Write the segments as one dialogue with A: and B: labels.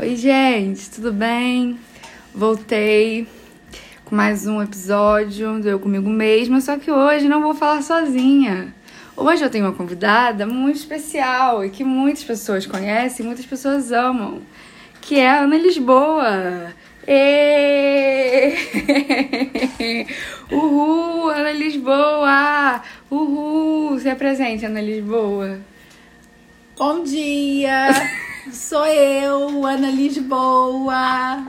A: Oi, gente, tudo bem? Voltei com mais um episódio do Eu Comigo Mesma, só que hoje não vou falar sozinha. Hoje eu tenho uma convidada muito especial e que muitas pessoas conhecem, muitas pessoas amam, que é a Ana Lisboa. Ê! Uhul, Ana Lisboa! Uhul! Se apresente, Ana Lisboa.
B: Bom dia! Sou eu, Ana Lisboa.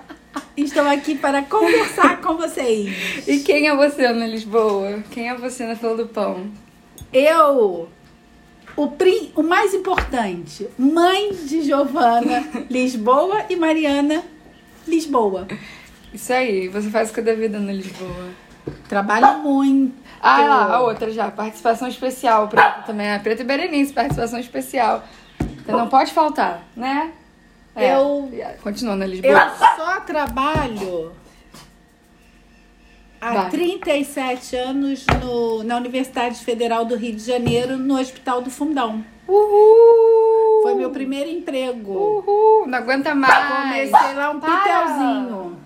B: Estou aqui para conversar com vocês.
A: E quem é você, Ana Lisboa? Quem é você na fila do pão?
B: Eu, o, o mais importante, mãe de Giovana Lisboa e Mariana Lisboa.
A: Isso aí, você faz o que da vida, Ana Lisboa?
B: Trabalho muito.
A: Ah, lá, a outra já, participação especial, Preta também. A Preta e Berenice, participação especial. Você não pode faltar, né? É.
B: Eu-
A: Continua, Ana
B: Eu
A: Lisboa.
B: só trabalho há
A: Vai.
B: 37 anos no, na Universidade Federal do Rio de Janeiro, no Hospital do Fundão.
A: Uhul!
B: Foi meu primeiro emprego.
A: Uhul! Não aguenta mais.
B: Comecei lá um
A: Para.
B: pitelzinho.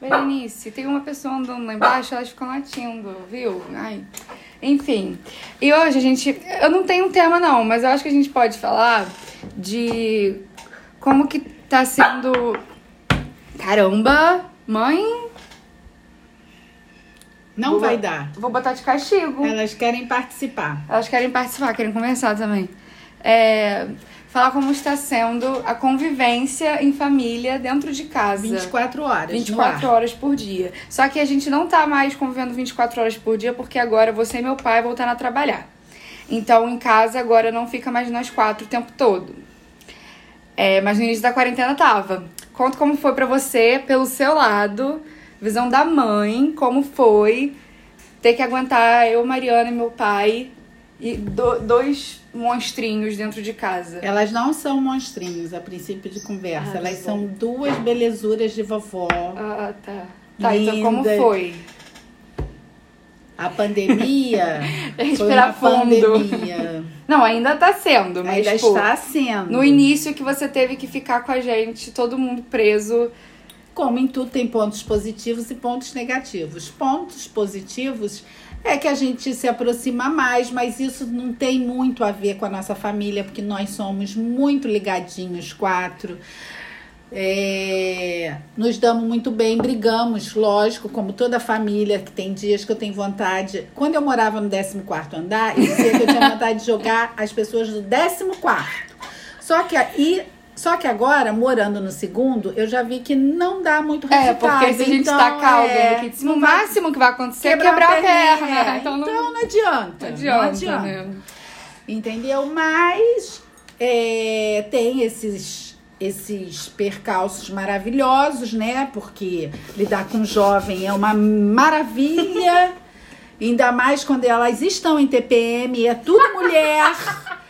A: Berenice, tem uma pessoa andando lá embaixo, elas ficam latindo, viu? Ai. Enfim. E hoje a gente. Eu não tenho um tema, não, mas eu acho que a gente pode falar de como que tá sendo. Caramba! Mãe,
B: Não
A: Vou-
B: vai dar.
A: vou botar de castigo.
B: Elas querem participar.
A: Elas querem participar, querem conversar também. É, falar como está sendo a convivência em família dentro de casa.
B: 24 horas.
A: 24
B: no ar.
A: horas por dia. Só que a gente não tá mais convivendo 24 horas por dia porque agora você e meu pai voltaram a trabalhar. Então em casa agora não fica mais nós quatro o tempo todo. É, mas no início da quarentena tava. Conta como foi pra você, pelo seu lado, visão da mãe, como foi ter que aguentar eu, Mariana e meu pai e do- dois monstrinhos dentro de casa.
B: Elas não são monstrinhos a princípio de conversa.
A: Ah,
B: Elas
A: tá
B: são duas belezuras de vovó.
A: Ah, tá. Tá, então como
B: Lindas.
A: foi?
B: A pandemia foi uma
A: fundo.
B: pandemia.
A: Não, ainda tá sendo, mas
B: Ainda
A: tipo,
B: está sendo.
A: no início que você teve que ficar com a gente, todo mundo preso.
B: Como em tudo tem pontos positivos e pontos negativos. Pontos positivos é que a gente se aproxima mais, mas isso não tem muito a ver com a nossa família, porque nós somos muito ligadinhos, quatro. É, nos damos muito bem, brigamos, lógico, como toda família, que tem dias que eu tenho vontade. Quando eu morava no 14 andar, eu dizia que eu tinha vontade de jogar as pessoas do 14. Só que aí. Só que agora, morando no segundo, eu já vi que não dá muito
A: É,
B: resultado.
A: porque se a gente
B: então,
A: tacar alguém
B: é,
A: aqui de cima, o máximo que vai acontecer é
B: quebrar,
A: quebrar a
B: perninha,
A: perna.
B: é.
A: Então não,
B: não adianta.
A: não adianta,
B: não adianta.
A: né?
B: Entendeu? Mas é, tem esses, esses percalços maravilhosos, né? Porque lidar com jovem é uma maravilha. Ainda mais quando elas estão em TPM, é tudo mulher.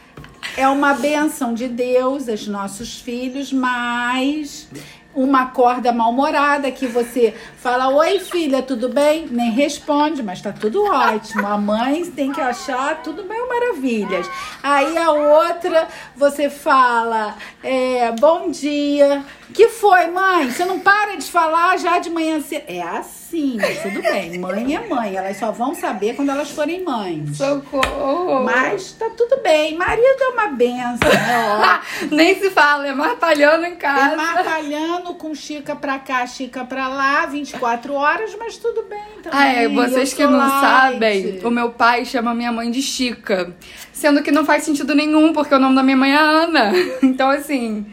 B: É uma benção de Deus, os nossos filhos, mas uma corda mal-humorada que você fala: Oi, filha, tudo bem? Nem responde, mas tá tudo ótimo. A mãe tem que achar tudo mil maravilhas. Aí a outra, você fala: é, Bom dia. Que foi, mãe? Você não para de falar já de manhã cedo. É assim, mas tudo bem. Mãe é mãe. Elas só vão saber quando elas forem mães.
A: Socorro!
B: Mas tá tudo bem. Marido é uma benção, né?
A: Nem se fala, é martalhando em
B: é
A: casa.
B: marcalhando com Chica pra cá, Chica pra lá, 24 horas, mas tudo bem também.
A: Ah, é, vocês que não
B: light.
A: sabem, o meu pai chama minha mãe de Chica. Sendo que não faz sentido nenhum, porque o nome da minha mãe é Ana. Então, assim,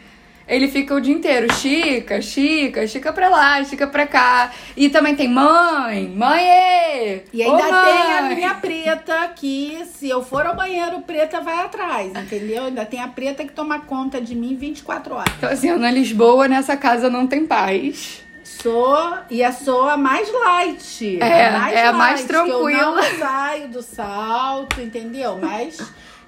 A: ele fica o dia inteiro, Chica, Chica, Chica pra lá, Chica pra cá. E também tem mãe, mãe, ê!
B: E
A: Ô,
B: ainda tem a
A: mãe!
B: minha preta que, se eu for ao banheiro, preta vai atrás, entendeu? Ainda tem a preta que toma conta de mim 24 horas.
A: Então, assim, Ana Lisboa, nessa casa não tem paz.
B: Sou, e a sou a mais light.
A: É,
B: a mais
A: é a mais
B: que Eu
A: tranquila.
B: não saio do salto, entendeu? Mas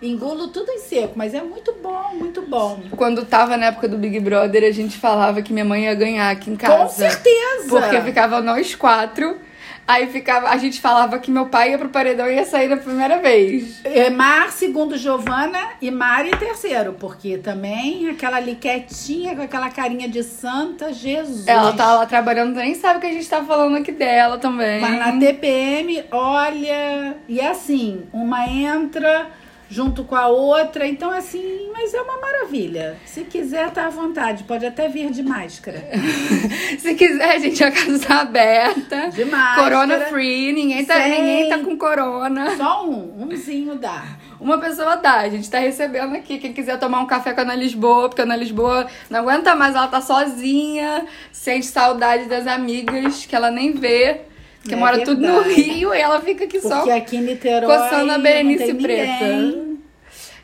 B: engulo tudo em seco, mas é muito bom, muito bom.
A: Quando tava na época do Big Brother, a gente falava que minha mãe ia ganhar aqui em casa.
B: Com certeza.
A: Porque ficava nós quatro. Aí ficava, a gente falava que meu pai ia pro paredão e ia sair na primeira vez.
B: É Mar, segundo Giovana, e Mari terceiro, porque também aquela ali quietinha, com aquela carinha de santa, Jesus.
A: Ela tá lá trabalhando, nem sabe que a gente tá falando aqui dela também.
B: Mas na TPM, olha, e é assim, uma entra junto com a outra. Então, assim, mas é uma maravilha. Se quiser, tá à vontade. Pode até vir de máscara.
A: Se quiser, gente, a casa tá aberta.
B: De máscara.
A: Corona free, ninguém tá,
B: Sem-
A: ninguém tá com corona.
B: Só um, umzinho dá.
A: Uma pessoa dá, a gente tá recebendo aqui. Quem quiser tomar um café com a Ana Lisboa, porque a Ana Lisboa não aguenta mais, ela tá sozinha, sente saudade das amigas que ela nem vê. Porque
B: É
A: mora tudo no. Rio e ela fica aqui só
B: Porque aqui em Niterói
A: coçando a Berenice Preta.
B: ninguém.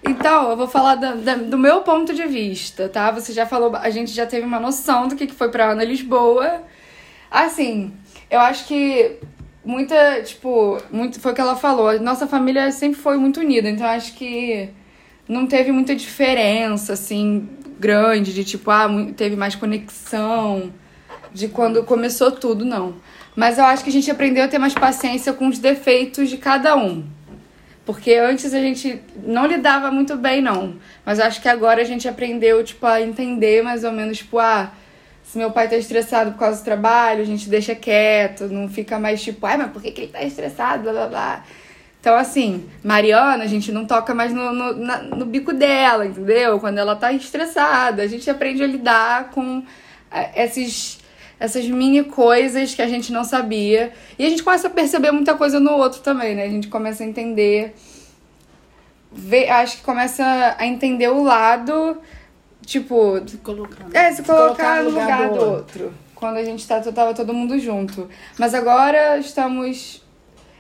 A: Então, eu vou falar da- da- do meu ponto de vista, tá? Você já falou, a gente já teve uma noção do que, que foi pra Ana Lisboa. Assim, eu acho que muita, tipo, muito, foi o que ela falou. Nossa família sempre foi muito unida, então acho que não teve muita diferença, assim, grande, de tipo, ah, teve mais conexão de quando começou tudo, não. Mas eu acho que a gente aprendeu a ter mais paciência com os defeitos de cada um. Porque antes a gente não lidava muito bem, não. Mas eu acho que agora a gente aprendeu, tipo, a entender mais ou menos, tipo, ah, se meu pai tá estressado por causa do trabalho, a gente deixa quieto, não fica mais tipo, ai, mas por que, que ele tá estressado, blá blá blá. Então, assim, Mariana, a gente não toca mais no, no, na- no bico dela, entendeu? Quando ela tá estressada. A gente aprende a lidar com eh, esses, essas mini coisas que a gente não sabia. E a gente começa a perceber muita coisa no outro também, né? A gente começa a entender. Ver, acho que começa a entender o lado, tipo,
B: Se colocando.
A: é, se colocar no lugar do outro. Quando a gente tá, tava todo mundo junto. Mas agora estamos.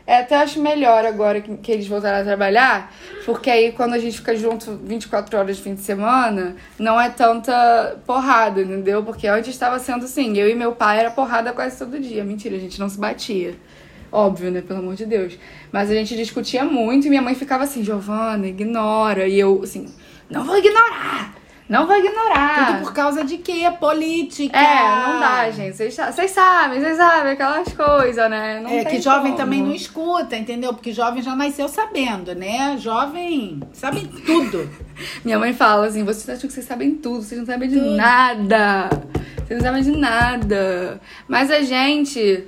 A: É, até acho melhor agora que, que eles voltaram a trabalhar, porque aí quando a gente fica junto 24 horas de fim de semana, não é tanta porrada, entendeu? Porque antes estava sendo assim, eu e meu pai era porrada quase todo dia. Mentira, a gente não se batia. Óbvio, né? Pelo amor de Deus. Mas a gente discutia muito e minha mãe ficava assim, Giovana, ignora. E eu, assim, não vou ignorar! Não vou ignorar!
B: Tudo por causa de quê? Política.
A: É, não dá, gente. Vocês sa- vocês sabem, vocês sabem aquelas coisas, né? Não
B: É que jovem
A: como.
B: também não escuta, entendeu? Porque jovem já nasceu sabendo, né? Jovem sabe tudo.
A: Minha mãe fala assim: vocês acham que vocês sabem tudo, vocês não sabem de
B: Tudo.
A: nada. Vocês não sabem de nada. Mas a gente.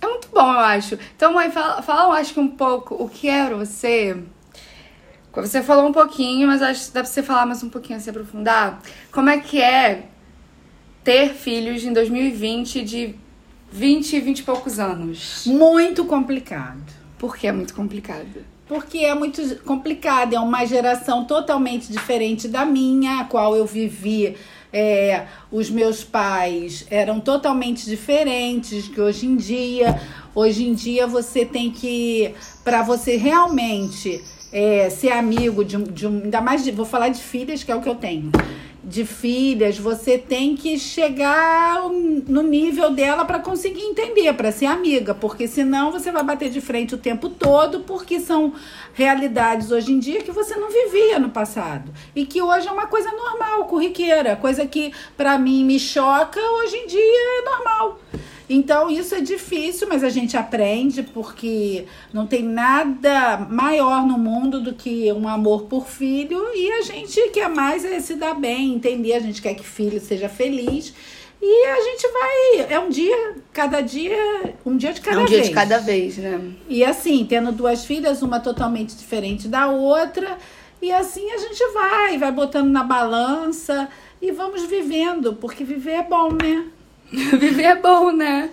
A: É muito bom, eu acho. Então, mãe, fala, fala eu acho que um pouco o que é pra você. Você falou um pouquinho, mas acho que dá pra você falar mais um pouquinho, se aprofundar. Como é que é ter filhos em 2020 de 20, 20 e poucos anos?
B: Muito complicado.
A: Porque é muito complicado.
B: Porque é muito complicado, é uma geração totalmente diferente da minha, a qual eu vivi. É, os meus pais eram totalmente diferentes que hoje em dia. Hoje em dia você tem que, para você realmente é, ser amigo de de ainda mais de, vou falar de filhas que é o que eu tenho. De filhas, você tem que chegar no nível dela para conseguir entender, para ser amiga, porque senão você vai bater de frente o tempo todo, porque são realidades hoje em dia que você não vivia no passado e que hoje é uma coisa normal, corriqueira, coisa que para mim me choca, hoje em dia é normal. Então isso é difícil, mas a gente aprende porque não tem nada maior no mundo do que um amor por filho e a gente quer mais é se dar bem, entender, a gente quer que filho seja feliz. E a gente vai, é um dia, cada dia, um dia de cada
A: é um dia
B: vez.
A: de cada vez, né?
B: E assim, tendo duas filhas, uma totalmente diferente da outra, e assim a gente vai, vai botando na balança e vamos vivendo, porque viver é bom, né?
A: Viver é bom, né?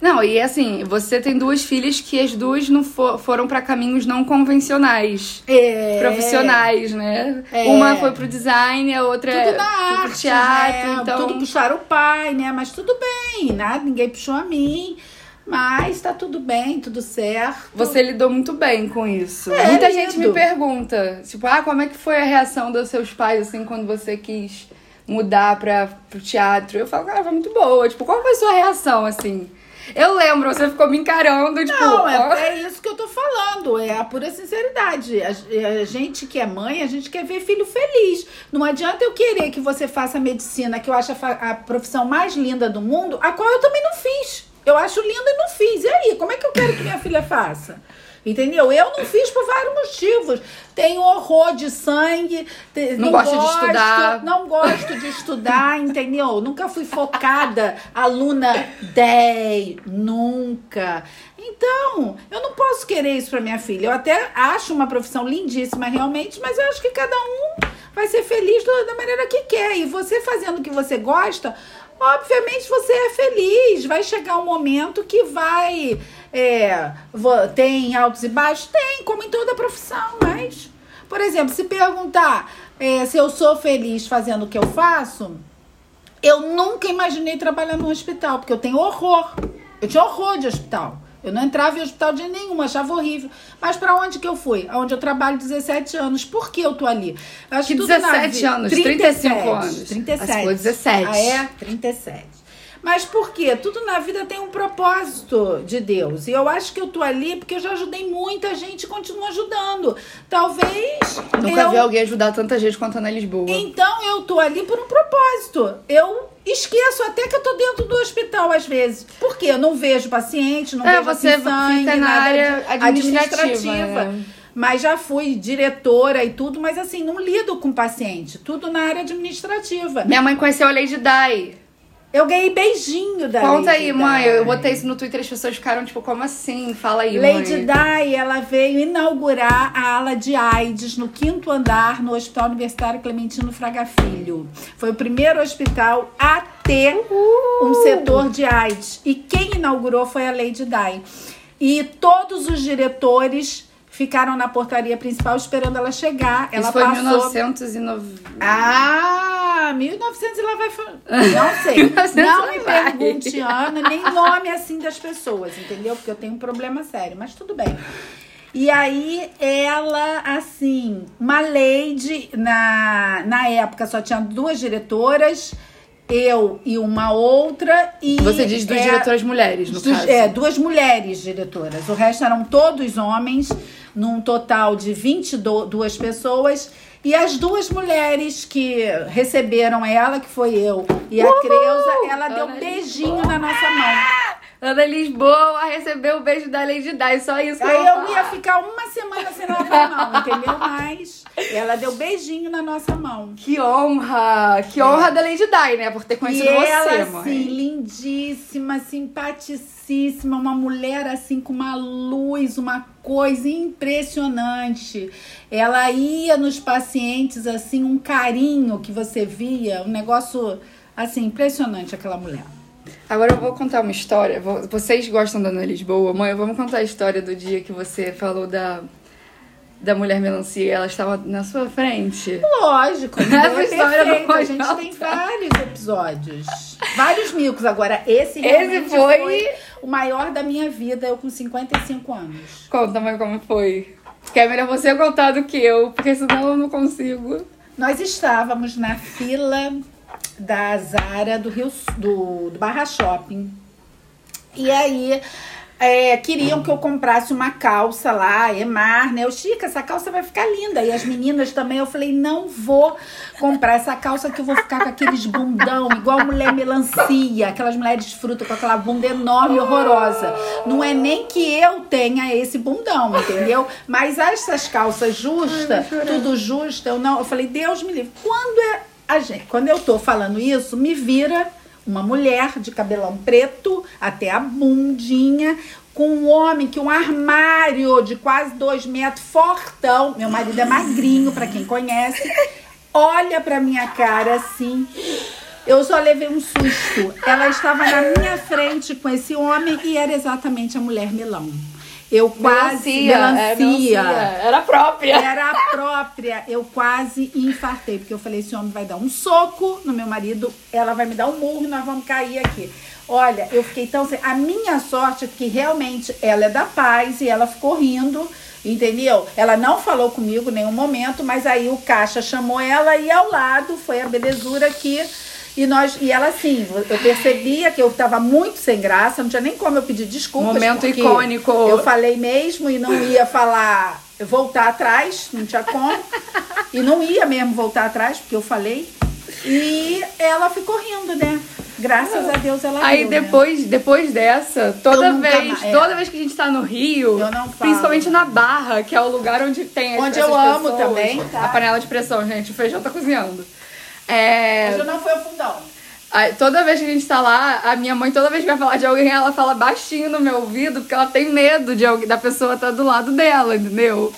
A: Não, e assim, você tem duas filhas que as duas não fo- foram pra caminhos não convencionais.
B: É.
A: Profissionais, né?
B: É.
A: Uma foi pro design, a outra
B: Tudo na
A: foi pro
B: arte,
A: teatro.
B: né?
A: Então,
B: Tudo puxaram o pai, né? Mas tudo bem, nada, ninguém puxou a mim. Mas tá tudo bem, tudo certo.
A: você lidou muito bem com isso.
B: É,
A: Muita
B: lido.
A: gente me pergunta, tipo, ah, como é que foi a reação dos seus pais, assim, quando você quis mudar pra, pro teatro? Eu falo, cara, foi muito boa. Tipo, qual foi a sua reação, assim? Eu lembro, você ficou me encarando, tipo...
B: Não,
A: ó.
B: é, é isso que eu tô falando, é a pura sinceridade. A, a gente que é mãe, a gente quer ver filho feliz. Não adianta eu querer que você faça medicina, que eu acho a, a profissão mais linda do mundo, a qual eu também não fiz. Eu acho lindo e não fiz. E aí, como é que eu quero que minha filha faça? Entendeu? Eu não fiz por vários motivos. Tenho horror de sangue. te-
A: Não gosto de estudar.
B: Não gosto de estudar, entendeu? Nunca fui focada, aluna 10, nunca. Então, eu não posso querer isso pra minha filha. Eu até acho uma profissão lindíssima, realmente, mas eu acho que cada um vai ser feliz da maneira que quer. E você fazendo o que você gosta, obviamente você é feliz. Vai chegar um momento que vai. É, tem altos e baixos? Tem, como em toda profissão, mas. Por exemplo, se perguntar é, se eu sou feliz fazendo o que eu faço, eu nunca imaginei trabalhar num hospital, porque eu tenho horror. Eu tinha horror de hospital. Eu não entrava em hospital de nenhum, achava horrível. Mas pra onde que eu fui? Aonde eu trabalho 17 anos. Por que eu tô ali? Acho
A: Que
B: tudo na
A: 17
B: vida-
A: anos, 35 anos.
B: 37.
A: Ah, você falou 17.
B: Ah, é? 37. Mas por quê? Tudo na vida tem um propósito de Deus. E eu acho que eu tô ali porque eu já ajudei muita gente e continuo ajudando. Talvez.
A: Nunca
B: eu...
A: vi alguém ajudar tanta gente quanto a Ana Lisboa.
B: Então eu tô ali por um propósito. Eu esqueço até que eu tô dentro do hospital às vezes. Por quê? Eu não vejo paciente, não
A: É,
B: vejo
A: você
B: assim, sangue,
A: fica na
B: nada
A: área
B: de-
A: administrativa, né?
B: Mas já fui diretora e tudo, mas assim, não lido com paciente. Tudo na área administrativa.
A: Minha mãe conheceu a Lady Di.
B: Eu ganhei beijinho da
A: Conta
B: Lady
A: aí, mãe. Eu botei isso no Twitter e as pessoas ficaram tipo, como assim? Fala aí,
B: Lady. Di, ela veio inaugurar a ala de AIDS no quinto andar no Hospital Universitário Clementino Fraga Filho. Foi o primeiro hospital a ter um setor de AIDS. E quem inaugurou foi a Lady Di. E todos os diretores ficaram na portaria principal esperando ela chegar. Ela
A: Isso foi em
B: passou.
A: 1990.
B: Ah, 1900 e lá vai. Não sei.
A: 1900
B: Não me pergunte ano, nem nome assim das pessoas, entendeu? Porque eu tenho um problema sério, mas tudo bem. E aí, ela, assim, uma lady, na, na época só tinha duas diretoras, eu e uma outra. E
A: Você diz duas
B: é-
A: diretoras mulheres, no
B: dos-
A: caso.
B: É, duas mulheres diretoras. O resto eram todos homens, num total de 22 pessoas. E as duas mulheres que receberam ela, que foi eu e a Creuza, ela deu
A: Ana
B: beijinho na nossa mão.
A: Ana Lisboa recebeu o beijo da Lady Di, só isso
B: Aí eu
A: falar.
B: ia ficar uma semana sem lavar a mão, entendeu? Mas ela deu beijinho na nossa mão.
A: Que honra! Que honra da Lady Di, né? Por ter
B: E
A: conhecido
B: ela,
A: você,
B: assim,
A: mãe.
B: lindíssima, simpaticíssima, uma mulher, assim, com uma luz, uma coisa impressionante. Ela ia nos pacientes, assim, um carinho que você via, um negócio, assim, impressionante aquela mulher.
A: Agora eu vou contar uma história. Vocês gostam da Ana Lisboa? Mãe, vamos contar a história do dia que você falou da, da mulher melancia. Ela estava na sua frente.
B: Lógico,
A: Essa
B: é
A: história não
B: perfeito. A gente tem vários episódios. Vários micos. Agora, esse realmente
A: foi-
B: o maior da minha vida, eu com 55 anos.
A: Conta, mãe, como foi. Que é melhor você contar do que eu, porque senão eu não consigo.
B: Nós estávamos na fila da Zara do Rio do, do Barra Shopping. E aí é, queriam que eu comprasse uma calça lá, Emar, né? Eu, Chica, essa calça vai ficar linda. E as meninas também, eu falei, não vou comprar essa calça que eu vou ficar com aqueles bundão, igual mulher melancia, aquelas mulheres de fruta com aquela bunda enorme e horrorosa. Não é nem que eu tenha esse bundão, entendeu? Mas essas calças justas, tudo justa, eu não. Eu falei, Deus me livre. Quando é a gente, quando eu tô falando isso, me vira uma mulher de cabelão preto até a bundinha, com um homem que um armário de quase dois metros, fortão. Meu marido é magrinho, pra quem conhece. Olha pra minha cara assim. Eu só levei um susto. Ela estava na minha frente com esse homem e era exatamente a mulher melão. Eu quase.
A: Melancia, é, melancia. Era própria.
B: Era a própria. Eu quase infartei, porque eu falei: esse homem vai dar um soco no meu marido, ela vai me dar um murro e nós vamos cair aqui. Olha, eu fiquei tão. A minha sorte é que realmente ela é da paz e ela ficou rindo. Entendeu? Ela não falou comigo em nenhum momento, mas aí o caixa chamou ela e ao lado foi a belezura que e nós e ela assim, eu percebia que eu tava muito sem graça, não tinha nem como eu pedir desculpas.
A: Momento icônico.
B: Eu falei mesmo e não ia falar, voltar atrás, não tinha como. E não ia mesmo voltar atrás, porque eu falei. E ela ficou rindo, né? Graças a Deus ela
A: Aí
B: deu, né?
A: depois, depois dessa, toda vez,
B: mais- é.
A: toda vez que a gente tá no Rio, principalmente na Barra, que é o lugar onde tem as-
B: Onde eu amo
A: pessoas,
B: também, tá?
A: A panela de pressão, gente, o feijão tá cozinhando. É,
B: Hoje não foi o fundão.
A: toda vez que a gente tá lá, a minha mãe, toda vez que vai falar de alguém, ela fala baixinho no meu ouvido, porque ela tem medo de alguém, da pessoa estar do lado dela, entendeu?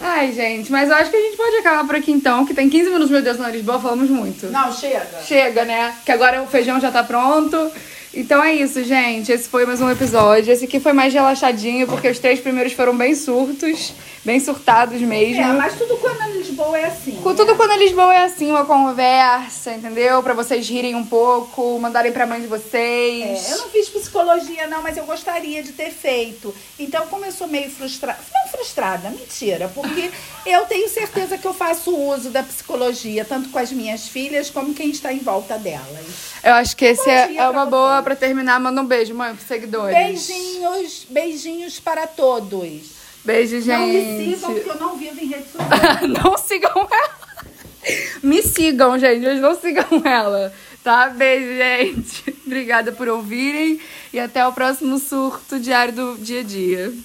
A: Ai, gente, mas eu acho que a gente pode acabar por aqui então, que tem 15 minutos, meu Deus, na Lisboa, falamos muito.
B: Não, chega.
A: Chega, né? Que agora o feijão já tá pronto. Então é isso, gente. Esse foi mais um episódio. Esse aqui foi mais relaxadinho, porque os três primeiros foram bem surtos, bem surtados mesmo.
B: É, mas tudo quando é Lisboa é assim.
A: Com Tudo quando é Lisboa é assim, uma conversa, entendeu? Pra vocês rirem um pouco, mandarem pra mãe de vocês.
B: É, eu não fiz psicologia, não, mas eu gostaria de ter feito. Então, como eu sou meio frustrada, não frustrada, mentira, porque eu tenho certeza que eu faço uso da psicologia, tanto com as minhas filhas como quem está em volta delas.
A: Eu acho que esse é, é uma boa pra terminar. Manda um beijo, mãe, pros seguidores.
B: Beijinhos, beijinhos para todos.
A: Beijo, gente.
B: Não me sigam, porque eu não vivo em rede social.
A: não sigam ela. Me sigam, gente, mas não sigam ela. Tá? Beijo, gente. Obrigada por ouvirem e até o próximo surto diário do dia a dia.